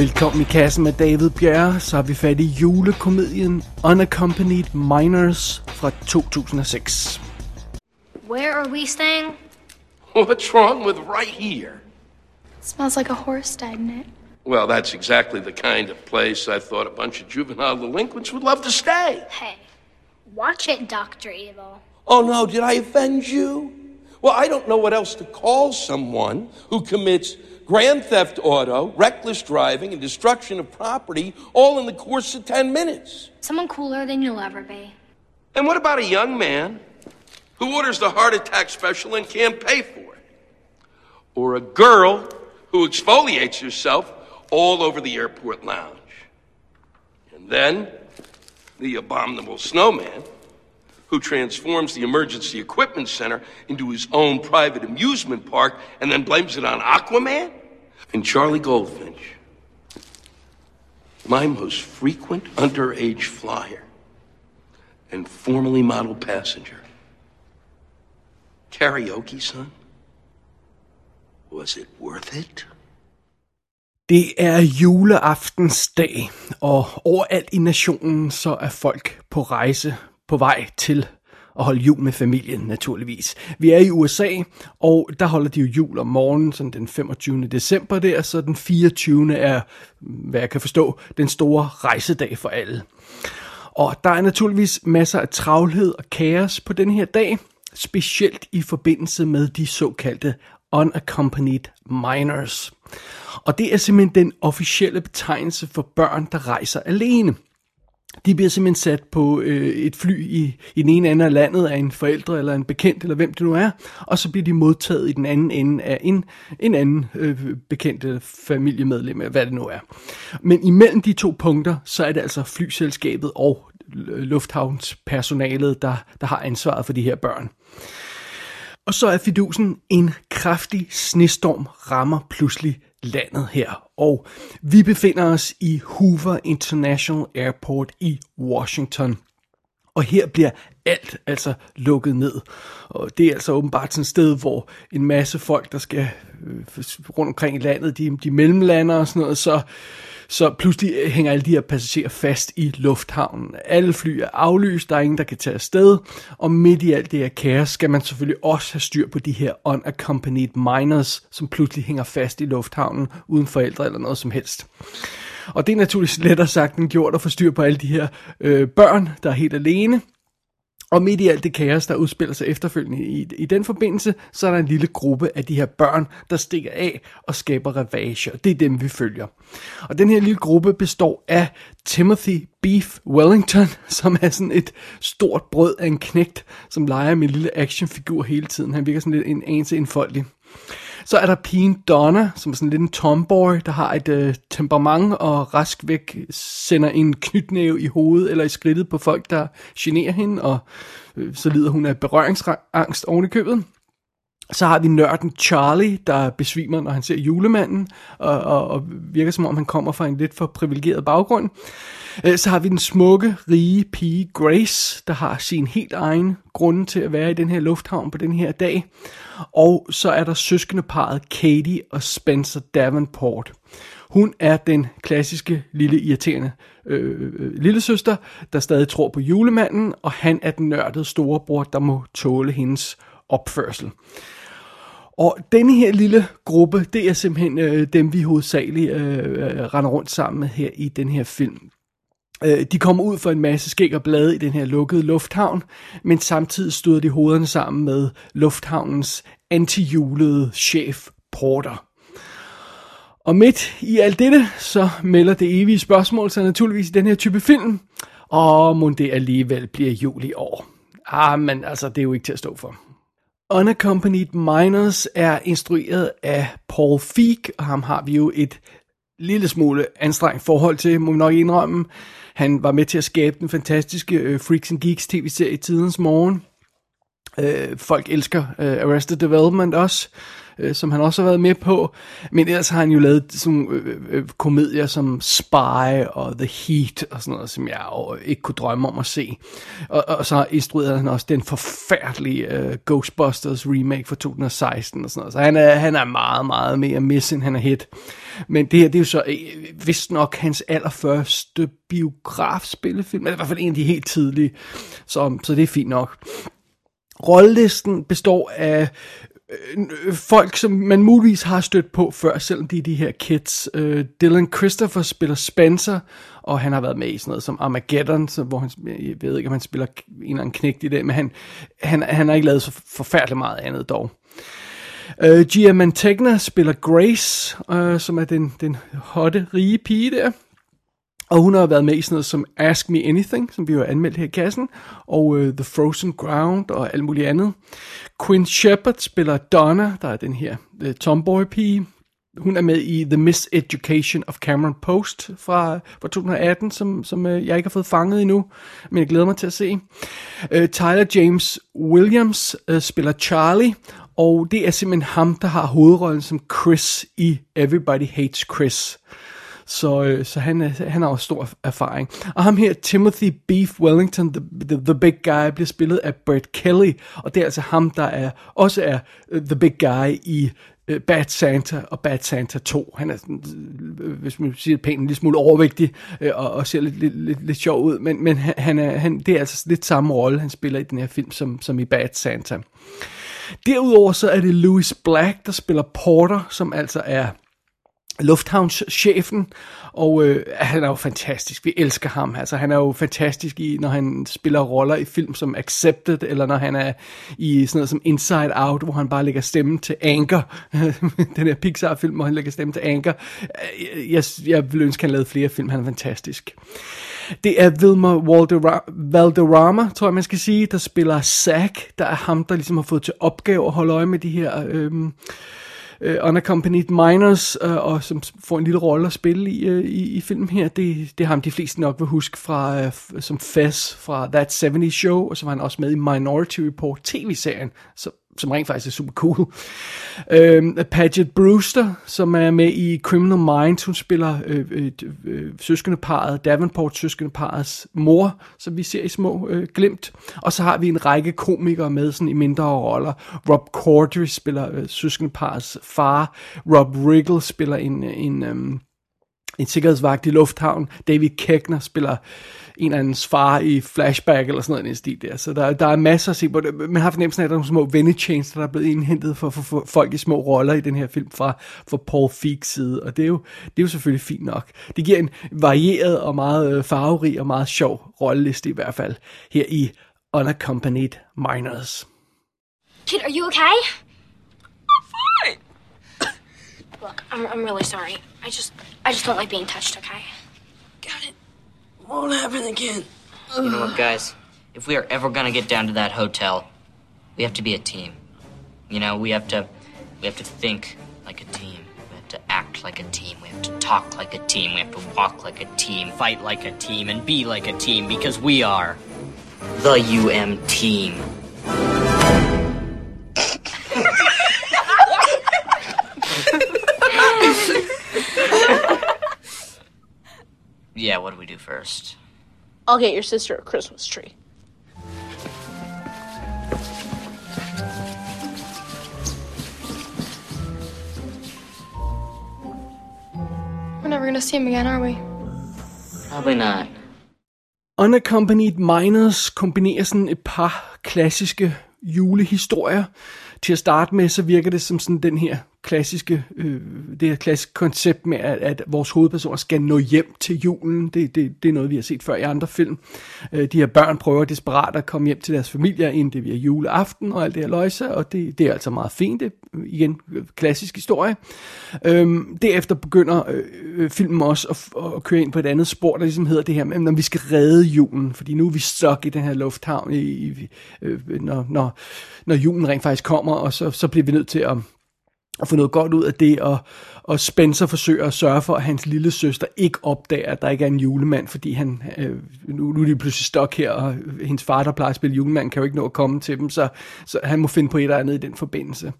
Velkommen i kassen med David Bjerre, så har vi fat i julekomedien Unaccompanied Minors fra 2006. Where are we staying? What's wrong with right here? It smells like a horse died in it. Well, that's exactly the kind of place I thought a bunch of juvenile delinquents would love to stay. Hey, watch it, Dr. Evil. Oh no, did I offend you? Well, I don't know what else to call someone who commits grand theft auto, reckless driving, and destruction of property all in the course of 10 minutes. Someone cooler than you'll ever be. And what about a young man who orders the heart attack special and can't pay for it? Or a girl who exfoliates herself all over the airport lounge? And then the abominable snowman who transforms the emergency equipment center into his own private amusement park and then blames it on Aquaman? And Charlie Goldfinch, my most frequent underage flyer and formerly model passenger. Karaoke, son? Was it worth it? Det er juleaftensdag, og overalt i nationen så er folk på rejse på vej til at holde jul med familien, naturligvis. Vi er i USA, og der holder de jo jul om morgenen, sådan den 25. december der, så den 24. er, hvad jeg kan forstå, den store rejsedag for alle. Og der er naturligvis masser af travlhed og kaos på den her dag, specielt i forbindelse med de såkaldte unaccompanied minors. Og det er simpelthen den officielle betegnelse for børn, der rejser alene. De bliver simpelthen sat på øh, et fly i, i den ene ende af landet af en forældre eller en bekendt, eller hvem det nu er, og så bliver de modtaget i den anden ende af en, en anden øh, bekendt øh, familiemedlem, hvad det nu er. Men imellem de to punkter, så er det altså flyselskabet og øh, lufthavnspersonalet, der, der har ansvaret for de her børn. Og så er fidusen en kraftig snestorm rammer pludselig landet her. Og vi befinder os i Hoover International Airport i Washington. Og her bliver alt altså lukket ned. Og det er altså åbenbart sådan et sted, hvor en masse folk, der skal øh, rundt omkring i landet, de, de mellemlander og sådan noget, så så pludselig hænger alle de her passagerer fast i lufthavnen. Alle fly er aflyst, der er ingen, der kan tage afsted, og midt i alt det her kaos skal man selvfølgelig også have styr på de her unaccompanied minors, som pludselig hænger fast i lufthavnen uden forældre eller noget som helst. Og det er naturligvis lettere sagt end gjort at få styr på alle de her øh, børn, der er helt alene. Og midt i alt det kaos, der udspiller sig efterfølgende i, i den forbindelse, så er der en lille gruppe af de her børn, der stikker af og skaber ravager. Det er dem, vi følger. Og den her lille gruppe består af Timothy Beef Wellington, som er sådan et stort brød af en knægt, som leger med en lille actionfigur hele tiden. Han virker sådan lidt en anelse indfoldig. Så er der pigen Donna, som er sådan lidt en tomboy, der har et øh, temperament og rask væk sender en knytnæve i hovedet eller i skridtet på folk, der generer hende, og øh, så lider hun af berøringsangst oven i købet. Så har vi nørden Charlie, der besvimer, når han ser julemanden, og, og, og virker som om han kommer fra en lidt for privilegeret baggrund. Øh, så har vi den smukke, rige pige Grace, der har sin helt egen grund til at være i den her lufthavn på den her dag. Og så er der søskendeparet Katie og Spencer Davenport. Hun er den klassiske lille irriterende øh, lillesøster, lille søster, der stadig tror på julemanden, og han er den nørdede storebror, der må tåle hendes opførsel. Og denne her lille gruppe, det er simpelthen øh, dem, vi hovedsageligt øh, øh render rundt sammen med her i den her film. Øh, de kommer ud for en masse skæg og blade i den her lukkede lufthavn, men samtidig støder de hovederne sammen med lufthavnens antijulede chef Porter. Og midt i alt dette, så melder det evige spørgsmål sig naturligvis i den her type film, og må det alligevel bliver jul i år. Ah, men altså, det er jo ikke til at stå for. Unaccompanied Minors er instrueret af Paul Feig, og ham har vi jo et lille smule anstrengt forhold til, må vi nok indrømme. Han var med til at skabe den fantastiske øh, Freaks and Geeks tv-serie Tidens Morgen. Øh, folk elsker øh, Arrested Development også, øh, som han også har været med på. Men ellers har han jo lavet sådan øh, øh, øh, komedier som Spy og The Heat og sådan noget, som jeg jo ikke kunne drømme om at se. Og, og så instruerede han også den forfærdelige øh, Ghostbusters remake fra 2016 og sådan noget. Så han er, han er meget, meget mere miss, end han er hit. Men det her, det er jo så øh, vist nok hans allerførste biografspillefilm, eller i hvert fald en af de helt tidlige, så, så det er fint nok. Rollelisten består af øh, folk, som man muligvis har stødt på før, selvom de er de her kids. Øh, Dylan Christopher spiller Spencer, og han har været med i sådan noget som Armageddon, så, hvor han, jeg ved ikke, om han spiller en eller anden knægt i det, men han, han, han har ikke lavet så forfærdeligt meget andet dog. Øh, Gia Mantegna spiller Grace, øh, som er den, den hotte, rige pige der. Og hun har været med i sådan noget som Ask Me Anything, som vi jo har anmeldt her i kassen, og uh, The Frozen Ground og alt muligt andet. Quinn Shepard spiller Donna, der er den her uh, tomboy-pige. Hun er med i The Miseducation of Cameron Post fra, fra 2018, som, som uh, jeg ikke har fået fanget endnu, men jeg glæder mig til at se. Uh, Tyler James Williams uh, spiller Charlie, og det er simpelthen ham, der har hovedrollen som Chris i Everybody Hates Chris. Så, øh, så han, øh, han har også stor erfaring. Og ham her, Timothy Beef Wellington, the, the, the Big Guy, bliver spillet af Brett Kelly. Og det er altså ham, der er også er uh, The Big Guy i uh, Bad Santa og Bad Santa 2. Han er, sådan, hvis man siger det pænt, en lille smule overvægtig uh, og, og ser lidt, lidt, lidt, lidt sjov ud. Men, men han er, han, det er altså lidt samme rolle, han spiller i den her film som, som i Bad Santa. Derudover så er det Louis Black, der spiller Porter, som altså er lufthavnschefen, og øh, han er jo fantastisk. Vi elsker ham. Altså, han er jo fantastisk i, når han spiller roller i film som Accepted, eller når han er i sådan noget som Inside Out, hvor han bare lægger stemmen til Anker. Den her Pixar-film, hvor han lægger stemmen til Anker. Øh, jeg, jeg vil ønske, at han lavede flere film. Han er fantastisk. Det er Vilma Valderrama, tror jeg man skal sige, der spiller Zack. Der er ham, der ligesom har fået til opgave at holde øje med de her... Øh, uh, Unaccompanied Minors, uh, og som får en lille rolle at spille i, uh, i, i filmen her. Det, det har ham de fleste nok vil huske fra, uh, som Fez fra That 70's Show, og så var han også med i Minority Report tv-serien, så som rent faktisk er super cool. Øhm, Paget Brewster, som er med i Criminal Minds, hun spiller øh, øh, øh, søskendeparet, Davenport søskendeparets mor, som vi ser i små øh, glimt. Og så har vi en række komikere med sådan i mindre roller. Rob Corddry spiller øh, søskendeparets far. Rob Riggle spiller en, øh, en, øh, en sikkerhedsvagt i lufthavn. David Keckner spiller en af hans far i flashback eller sådan noget i den stil der. Så der, der er masser at se på det. Man har fornemmelsen af, at der er nogle små vennechains, der er blevet indhentet for, for, for folk i små roller i den her film fra, fra Paul Feig's side. Og det er, jo, det er jo selvfølgelig fint nok. Det giver en varieret og meget øh, farverig og meget sjov rolleliste i hvert fald her i Unaccompanied Minors. Kid, are you okay? I'm fine. Look, I'm, I'm really sorry. I just, I just don't like being touched, okay? Got it. Won't happen again. You know what, guys? If we are ever gonna get down to that hotel, we have to be a team. You know, we have to, we have to think like a team. We have to act like a team. We have to talk like a team. We have to walk like a team, fight like a team, and be like a team because we are the UM team. Yeah, what do we do first? I'll get your sister a Christmas tree. We're never gonna see him again, are we? Probably not. Unaccompanied Minors kombinerer sådan et par klassiske julehistorier. Til at starte med, så virker det som sådan den her klassiske, øh, det her klassiske koncept med, at, at vores hovedpersoner skal nå hjem til julen. Det, det, det er noget, vi har set før i andre film. Øh, de her børn prøver desperat at komme hjem til deres familier, inden det bliver juleaften og alt det her løjse, og det, det er altså meget fint. Det igen øh, klassisk historie. Øh, derefter begynder øh, øh, filmen også at, at køre ind på et andet spor, der ligesom hedder det her med, når vi skal redde julen, fordi nu er vi stuck i den her lufthavn, i, i, øh, når, når, når julen rent faktisk kommer, og så, så bliver vi nødt til at og få noget godt ud af det, og, og Spencer forsøger at sørge for, at hans lille søster ikke opdager, at der ikke er en julemand, fordi han, øh, nu, nu er de pludselig stok her, og hendes far, der plejer at spille julemand, kan jo ikke nå at komme til dem, så, så han må finde på et eller andet i den forbindelse.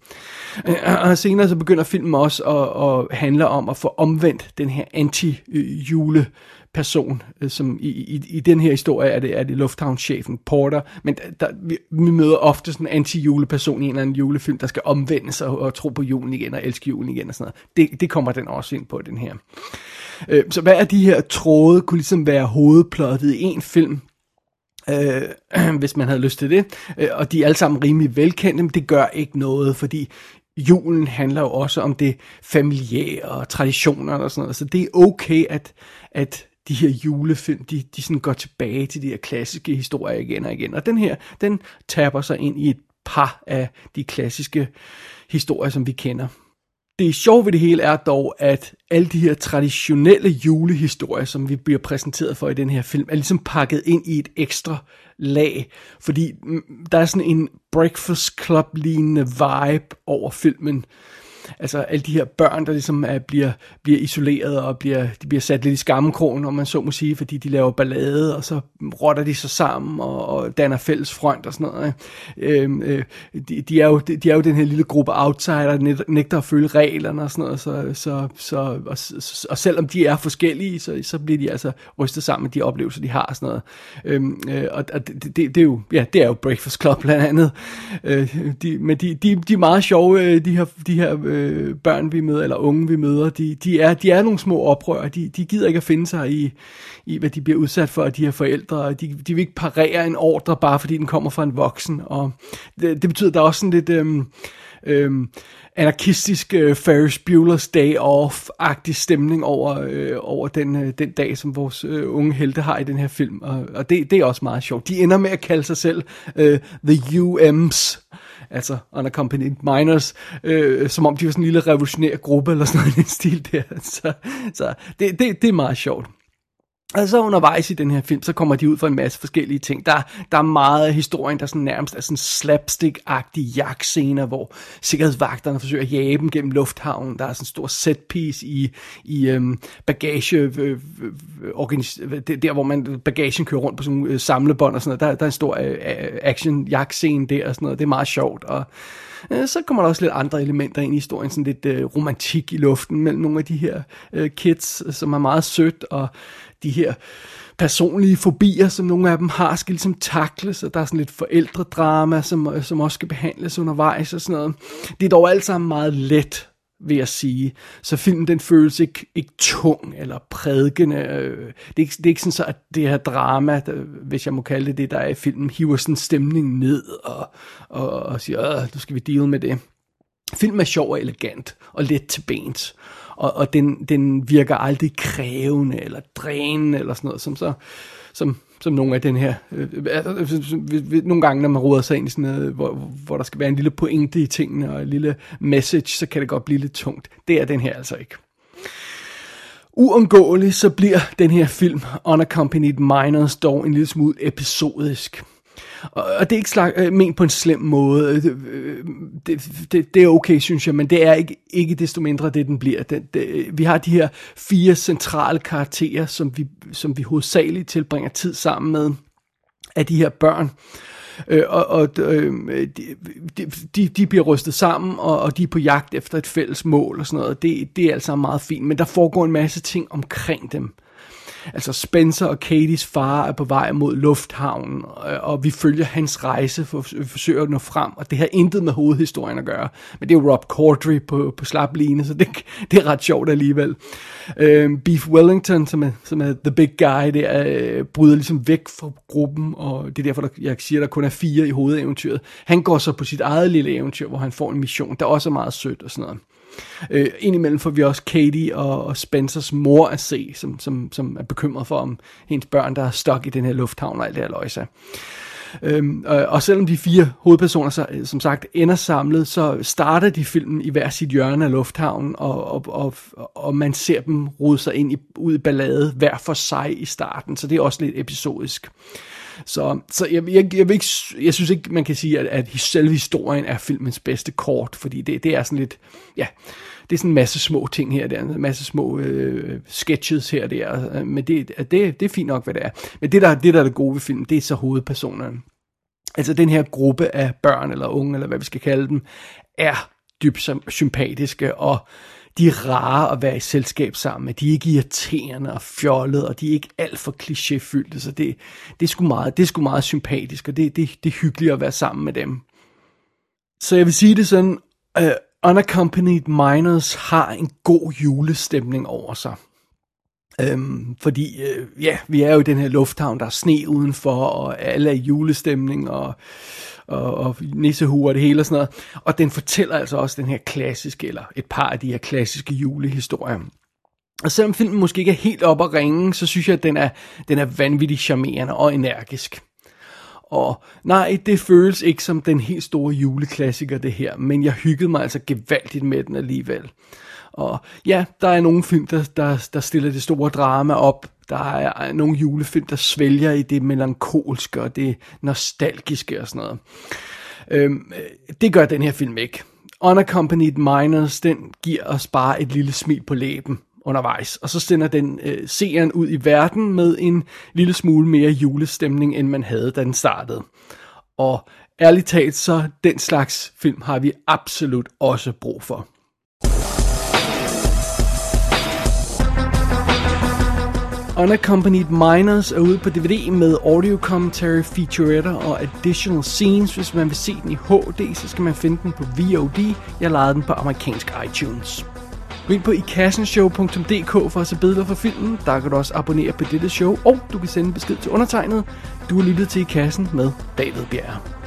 Øh, og senere så begynder filmen også at, at handle om at få omvendt den her anti-jule person, øh, som i, i, i den her historie er det, er det lufthavnschefen Porter, men der, vi, vi møder ofte sådan en anti-juleperson i en eller anden julefilm, der skal omvende sig og, og tro på julen igen og elske julen igen og sådan noget. Det, det kommer den også ind på, den her. Øh, så hvad er de her tråde, kunne ligesom være hovedplottet i en film, øh, hvis man havde lyst til det. Øh, og de er alle sammen rimelig velkendte, men det gør ikke noget, fordi julen handler jo også om det familiære og traditioner og sådan noget. Så det er okay, at, at de her julefilm, de, de sådan går tilbage til de her klassiske historier igen og igen. Og den her, den taber sig ind i et par af de klassiske historier, som vi kender. Det sjove ved det hele er dog, at alle de her traditionelle julehistorier, som vi bliver præsenteret for i den her film, er ligesom pakket ind i et ekstra lag, fordi mm, der er sådan en Breakfast Club-lignende vibe over filmen, altså alle de her børn, der ligesom er, bliver, bliver isoleret og bliver, de bliver sat lidt i skammekrogen, om man så må sige, fordi de laver ballade, og så rotter de sig sammen og, og danner fælles front og sådan noget. Øhm, øh, de, de, er jo, de, de er jo den her lille gruppe outsider, der nægter at følge reglerne og sådan noget, så, så, så, og, og selvom de er forskellige, så, så bliver de altså rystet sammen med de oplevelser, de har og sådan noget. Øhm, øh, og og det, det, det, er jo, ja, det er jo Breakfast Club blandt andet. Øh, de, men de, de, de er meget sjove, øh, de her, de her øh, Øh, børn, vi møder, eller unge, vi møder, de, de, er, de er nogle små oprør. De, de gider ikke at finde sig i, i, hvad de bliver udsat for af de her forældre. De, de vil ikke parere en ordre, bare fordi den kommer fra en voksen. Og det, det betyder, at der er også sådan lidt... Øhm, øhm, anarkistisk øh, Ferris Bueller's Day Off-agtig stemning over, øh, over den, øh, den dag, som vores øh, unge helte har i den her film. Og, og det, det er også meget sjovt. De ender med at kalde sig selv øh, The UM's altså unaccompanied minors, øh, som om de var sådan en lille revolutionær gruppe eller sådan noget i den stil der. Så, så det, det, det er meget sjovt. Og så undervejs i den her film, så kommer de ud for en masse forskellige ting. Der, der er meget af historien, der sådan nærmest er sådan slapstick-agtige jagtscener, hvor sikkerhedsvagterne forsøger at jage dem gennem lufthavnen. Der er sådan en stor setpiece i, i øhm, bagage, øh, øh, øh organis- der hvor man bagagen kører rundt på sådan øh, samlebånd og sådan noget. Der, der er en stor øh, øh action jagtscene der og sådan noget. Det er meget sjovt, og øh, så kommer der også lidt andre elementer ind i historien, sådan lidt øh, romantik i luften mellem nogle af de her øh, kids, øh, som er meget sødt, og de her personlige fobier, som nogle af dem har, skal ligesom takles, og der er sådan lidt forældredrama, som, øh, som også skal behandles undervejs og sådan noget. Det er dog alt sammen meget let, vil jeg sige. Så filmen den føles ikke, ikke tung eller prædikende. Øh, det er, ikke, det er ikke sådan så, at det her drama, der, hvis jeg må kalde det det, der er i filmen, hiver sådan stemningen ned og, og, og siger, nu skal vi deal med det. Filmen er sjov og elegant og let til bens og, og den, den virker aldrig krævende eller drænende eller sådan noget, som så som, som nogle af den her, øh, altså, øh, nogle gange når man roder sig ind i sådan noget, hvor, hvor der skal være en lille pointe i tingene og en lille message, så kan det godt blive lidt tungt. Det er den her altså ikke. Uundgåeligt så bliver den her film Unaccompanied Minors dog en lille smule episodisk. Og det er ikke slag, øh, ment på en slem måde. Øh, det, øh, det, det, det er okay, synes jeg, men det er ikke, ikke desto mindre det, den bliver. Den, det, øh, vi har de her fire centrale karakterer, som vi, som vi hovedsageligt tilbringer tid sammen med, af de her børn. Øh, og og øh, de, de, de bliver rystet sammen, og, og de er på jagt efter et fælles mål og sådan noget. Det, det er altså meget fint, men der foregår en masse ting omkring dem. Altså Spencer og Katie's far er på vej mod lufthavnen, øh, og vi følger hans rejse for at forsøge at nå frem, og det har intet med hovedhistorien at gøre. Men det er jo Rob Corddry på, på slap line, så det, det er ret sjovt alligevel. Øhm, Beef Wellington, som er, som er the big guy, det er, øh, bryder ligesom væk fra gruppen, og det er derfor, der, jeg siger, at der kun er fire i hovedeventyret. Han går så på sit eget lille eventyr, hvor han får en mission, der også er meget sødt og sådan noget. Øh, indimellem får vi også Katie og, og Spencers mor at se, som, som, som er bekymret for, om hendes børn, der er stok i den her lufthavn og alt det her løjse. Øhm, og, og selvom de fire hovedpersoner så, øh, som sagt ender samlet, så starter de filmen i hver sit hjørne af lufthavnen, og, og, og, og man ser dem rode sig ind i, ud i ballade hver for sig i starten, så det er også lidt episodisk. Så, så jeg, jeg, jeg, vil ikke, jeg synes ikke, man kan sige, at, at selve historien er filmens bedste kort, fordi det, det er sådan lidt, ja, det er sådan en masse små ting her, der en masse små øh, sketches her og der, øh, men det, det, det er fint nok, hvad det er. Men det der, det der er det gode ved filmen, det er så hovedpersonerne. Altså den her gruppe af børn eller unge, eller hvad vi skal kalde dem, er dybt sympatiske, og de er rare at være i selskab sammen med. De er ikke irriterende og fjollede, og de er ikke alt for klichéfyldte, så det, det, er sgu meget, det er sgu meget sympatisk, og det, det, det er hyggeligt at være sammen med dem. Så jeg vil sige det sådan, uh, Unaccompanied Minors har en god julestemning over sig. Øhm, fordi, øh, ja, vi er jo i den her lufthavn, der er sne udenfor, og alle er i julestemning, og, og, og nissehuer og det hele og sådan noget. Og den fortæller altså også den her klassiske, eller et par af de her klassiske julehistorier. Og selvom filmen måske ikke er helt op at ringe, så synes jeg, at den er, den er vanvittigt charmerende og energisk. Og nej, det føles ikke som den helt store juleklassiker, det her, men jeg hyggede mig altså gevaldigt med den alligevel. Og ja, der er nogle film, der, der, der stiller det store drama op. Der er nogle julefilm, der svælger i det melankolske og det nostalgiske og sådan noget. Øhm, det gør den her film ikke. Unaccompanied Minors, den giver os bare et lille smil på læben undervejs. Og så sender den øh, seeren ud i verden med en lille smule mere julestemning, end man havde, da den startede. Og ærligt talt, så den slags film har vi absolut også brug for. Unaccompanied Minors er ude på DVD med audio commentary, featuretter og additional scenes. Hvis man vil se den i HD, så skal man finde den på VOD. Jeg lejede den på amerikansk iTunes. Gå ind på ikassenshow.dk for at se billeder fra filmen. Der kan du også abonnere på dette show, og du kan sende besked til undertegnet. Du har lyttet til I Kassen med David Bjerg.